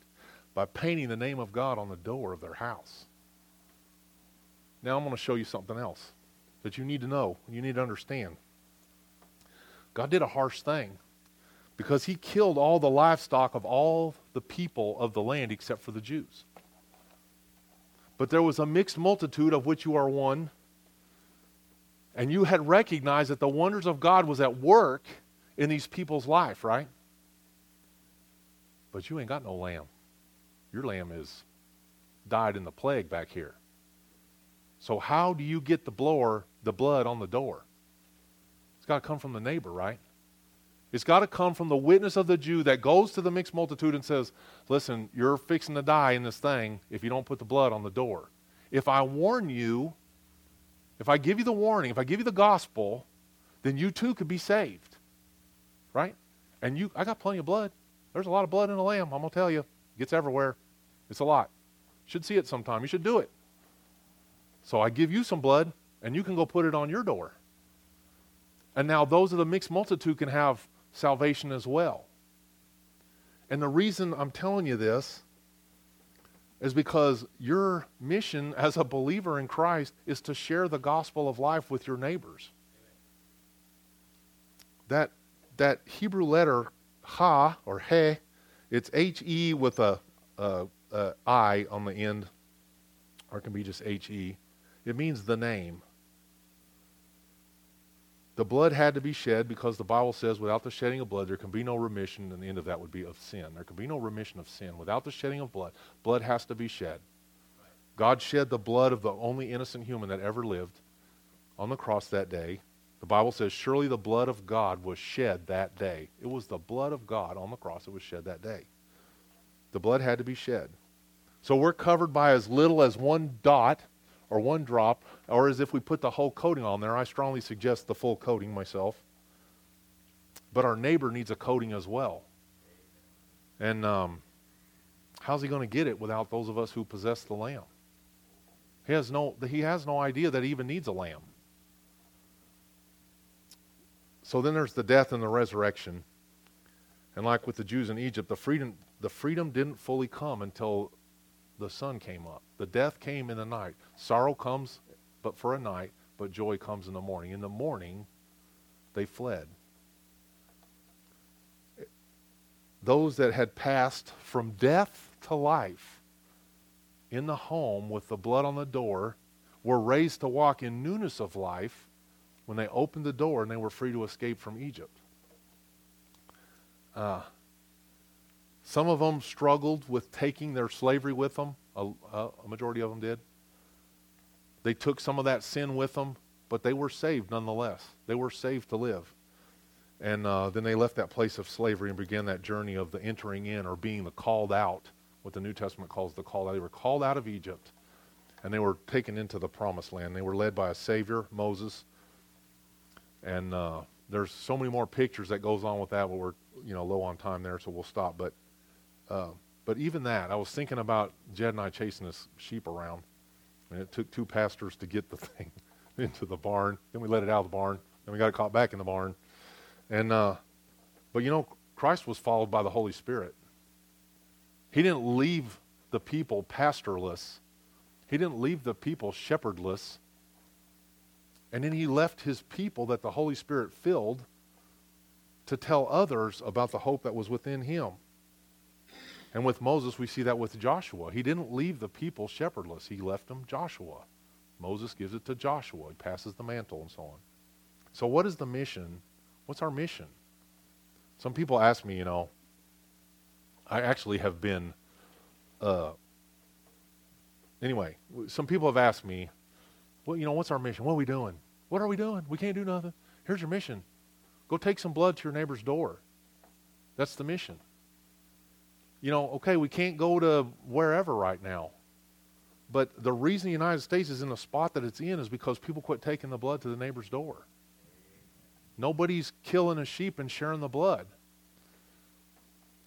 by painting the name of God on the door of their house. Now I'm going to show you something else that you need to know, you need to understand. God did a harsh thing because he killed all the livestock of all the people of the land except for the Jews. But there was a mixed multitude of which you are one, and you had recognized that the wonders of God was at work in these people's life, right? But you ain't got no lamb. Your lamb is died in the plague back here. So how do you get the blower, the blood on the door? It's got to come from the neighbor, right? It's got to come from the witness of the Jew that goes to the mixed multitude and says, Listen, you're fixing to die in this thing if you don't put the blood on the door. If I warn you, if I give you the warning, if I give you the gospel, then you too could be saved. Right? And you I got plenty of blood. There's a lot of blood in the lamb, I'm gonna tell you. It gets everywhere. It's a lot. You should see it sometime. You should do it. So I give you some blood, and you can go put it on your door. And now those of the mixed multitude can have salvation as well. And the reason I'm telling you this is because your mission as a believer in Christ is to share the gospel of life with your neighbors. That, that Hebrew letter ha or he, it's H E with a, a, a I on the end, or it can be just H E. It means the name. The blood had to be shed because the Bible says without the shedding of blood there can be no remission, and the end of that would be of sin. There can be no remission of sin without the shedding of blood. Blood has to be shed. God shed the blood of the only innocent human that ever lived on the cross that day. The Bible says, Surely the blood of God was shed that day. It was the blood of God on the cross that was shed that day. The blood had to be shed. So we're covered by as little as one dot or one drop, or as if we put the whole coating on there. I strongly suggest the full coating myself. But our neighbor needs a coating as well. And um, how's he going to get it without those of us who possess the lamb? He has no, he has no idea that he even needs a lamb. So then there's the death and the resurrection. And like with the Jews in Egypt, the freedom, the freedom didn't fully come until the sun came up. The death came in the night. Sorrow comes but for a night, but joy comes in the morning. In the morning, they fled. Those that had passed from death to life in the home with the blood on the door were raised to walk in newness of life when they opened the door and they were free to escape from Egypt. Uh, some of them struggled with taking their slavery with them. A, a, majority of them did. They took some of that sin with them, but they were saved nonetheless. They were saved to live. And uh, then they left that place of slavery and began that journey of the entering in or being the called out, what the New Testament calls the called out. They were called out of Egypt and they were taken into the promised land. They were led by a Savior, Moses. And uh, there's so many more pictures that goes on with that, but we're you know low on time there, so we'll stop. But uh, but even that, I was thinking about Jed and I chasing this sheep around, and it took two pastors to get the thing into the barn. Then we let it out of the barn. and we got it caught back in the barn. And uh, but you know, Christ was followed by the Holy Spirit. He didn't leave the people pastorless. He didn't leave the people shepherdless. And then he left his people that the Holy Spirit filled to tell others about the hope that was within him. And with Moses, we see that with Joshua. He didn't leave the people shepherdless, he left them Joshua. Moses gives it to Joshua. He passes the mantle and so on. So, what is the mission? What's our mission? Some people ask me, you know, I actually have been, uh, anyway, some people have asked me, well, you know, what's our mission? What are we doing? What are we doing? We can't do nothing. Here's your mission go take some blood to your neighbor's door. That's the mission you know, okay, we can't go to wherever right now. But the reason the United States is in the spot that it's in is because people quit taking the blood to the neighbor's door. Nobody's killing a sheep and sharing the blood.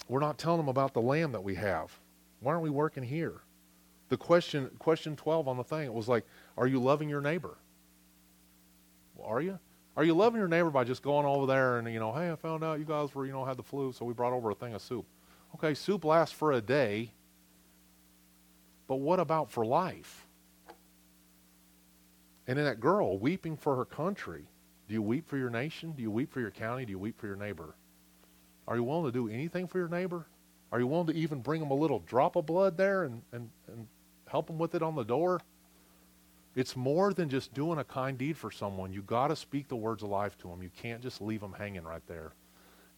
We're not telling them about the lamb that we have. Why aren't we working here? The question, question 12 on the thing, it was like, are you loving your neighbor? Well, are you? Are you loving your neighbor by just going over there and, you know, hey, I found out you guys were, you know, had the flu, so we brought over a thing of soup. Okay, soup lasts for a day, but what about for life? And then that girl weeping for her country. Do you weep for your nation? Do you weep for your county? Do you weep for your neighbor? Are you willing to do anything for your neighbor? Are you willing to even bring them a little drop of blood there and, and, and help them with it on the door? It's more than just doing a kind deed for someone. You've got to speak the words of life to them. You can't just leave them hanging right there.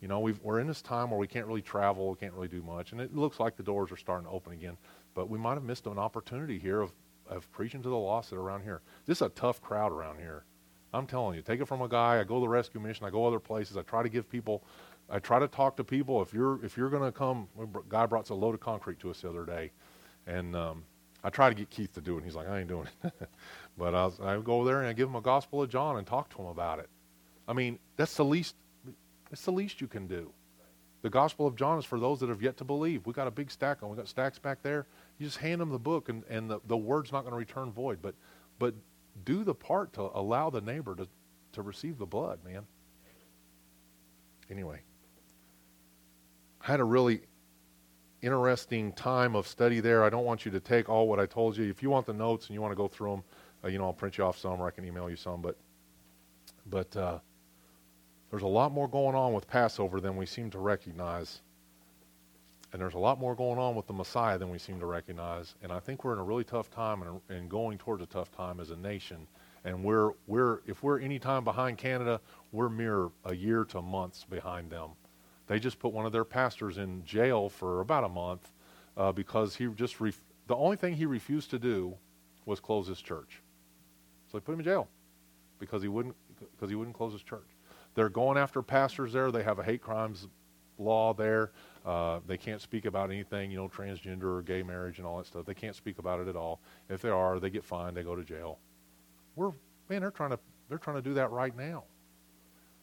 You know, we are in this time where we can't really travel, we can't really do much, and it looks like the doors are starting to open again. But we might have missed an opportunity here of, of preaching to the lost that are around here. This is a tough crowd around here. I'm telling you, take it from a guy. I go to the rescue mission. I go other places. I try to give people. I try to talk to people. If you're if you're going to come, guy brought a load of concrete to us the other day, and um, I try to get Keith to do it. And he's like, I ain't doing it. but I, was, I go there and I give him a Gospel of John and talk to him about it. I mean, that's the least it's the least you can do. The Gospel of John is for those that have yet to believe. We got a big stack on. We got stacks back there. You just hand them the book, and, and the, the word's not going to return void. But but do the part to allow the neighbor to, to receive the blood, man. Anyway, I had a really interesting time of study there. I don't want you to take all what I told you. If you want the notes and you want to go through them, uh, you know, I'll print you off some or I can email you some. But but uh, there's a lot more going on with Passover than we seem to recognize. And there's a lot more going on with the Messiah than we seem to recognize. And I think we're in a really tough time and, and going towards a tough time as a nation. And we're, we're, if we're any time behind Canada, we're mere a year to months behind them. They just put one of their pastors in jail for about a month uh, because he just, ref- the only thing he refused to do was close his church. So they put him in jail because he wouldn't, because he wouldn't close his church. They're going after pastors there. They have a hate crimes law there. Uh, they can't speak about anything, you know, transgender or gay marriage and all that stuff. They can't speak about it at all. If they are, they get fined. They go to jail. We're man, they're trying to they're trying to do that right now.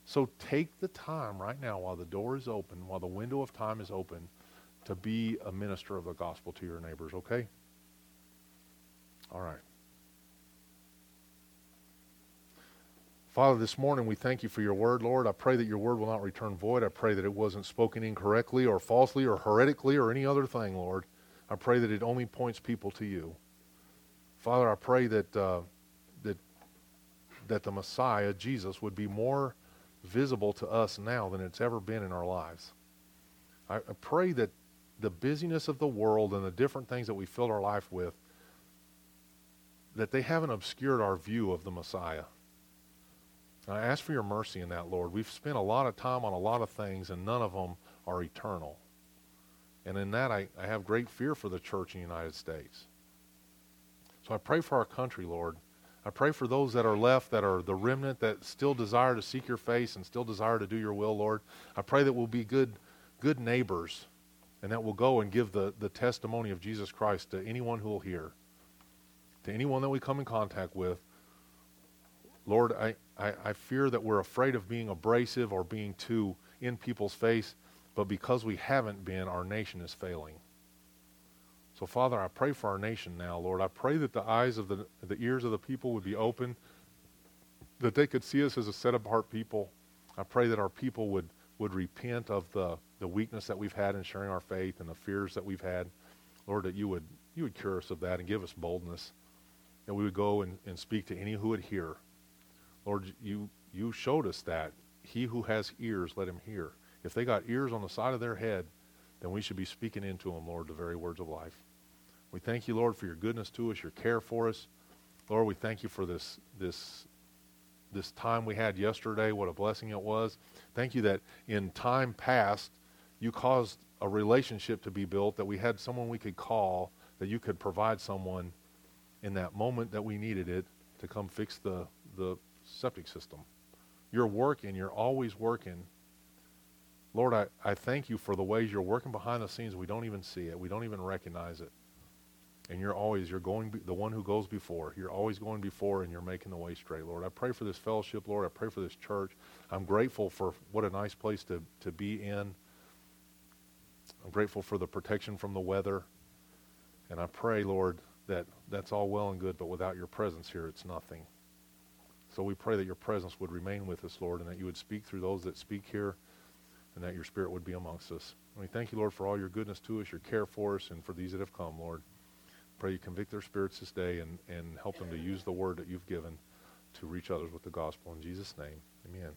So take the time right now while the door is open, while the window of time is open, to be a minister of the gospel to your neighbors. Okay. All right. Father, this morning we thank you for your word, Lord. I pray that your word will not return void. I pray that it wasn't spoken incorrectly or falsely or heretically or any other thing, Lord. I pray that it only points people to you. Father, I pray that, uh, that, that the Messiah, Jesus, would be more visible to us now than it's ever been in our lives. I, I pray that the busyness of the world and the different things that we fill our life with, that they haven't obscured our view of the Messiah. I ask for your mercy in that, Lord. We've spent a lot of time on a lot of things, and none of them are eternal. And in that, I, I have great fear for the church in the United States. So I pray for our country, Lord. I pray for those that are left, that are the remnant, that still desire to seek your face and still desire to do your will, Lord. I pray that we'll be good, good neighbors and that we'll go and give the, the testimony of Jesus Christ to anyone who will hear, to anyone that we come in contact with. Lord, I, I, I fear that we're afraid of being abrasive or being too in people's face, but because we haven't been, our nation is failing. So, Father, I pray for our nation now, Lord. I pray that the eyes of the, the ears of the people would be open, that they could see us as a set apart people. I pray that our people would, would repent of the, the weakness that we've had in sharing our faith and the fears that we've had. Lord, that you would, you would cure us of that and give us boldness, that we would go and, and speak to any who would hear. Lord, you, you showed us that. He who has ears, let him hear. If they got ears on the side of their head, then we should be speaking into them, Lord, the very words of life. We thank you, Lord, for your goodness to us, your care for us. Lord, we thank you for this, this, this time we had yesterday, what a blessing it was. Thank you that in time past, you caused a relationship to be built, that we had someone we could call, that you could provide someone in that moment that we needed it to come fix the, the septic system. You're working, you're always working. Lord, I, I thank you for the ways you're working behind the scenes. We don't even see it, we don't even recognize it. And you're always, you're going, the one who goes before. You're always going before and you're making the way straight, Lord. I pray for this fellowship, Lord. I pray for this church. I'm grateful for what a nice place to, to be in. I'm grateful for the protection from the weather. And I pray, Lord, that that's all well and good, but without your presence here, it's nothing. So we pray that your presence would remain with us, Lord, and that you would speak through those that speak here, and that your Spirit would be amongst us. And we thank you, Lord, for all your goodness to us, your care for us, and for these that have come, Lord. Pray you convict their spirits this day and, and help them to use the word that you've given to reach others with the gospel. In Jesus' name, amen.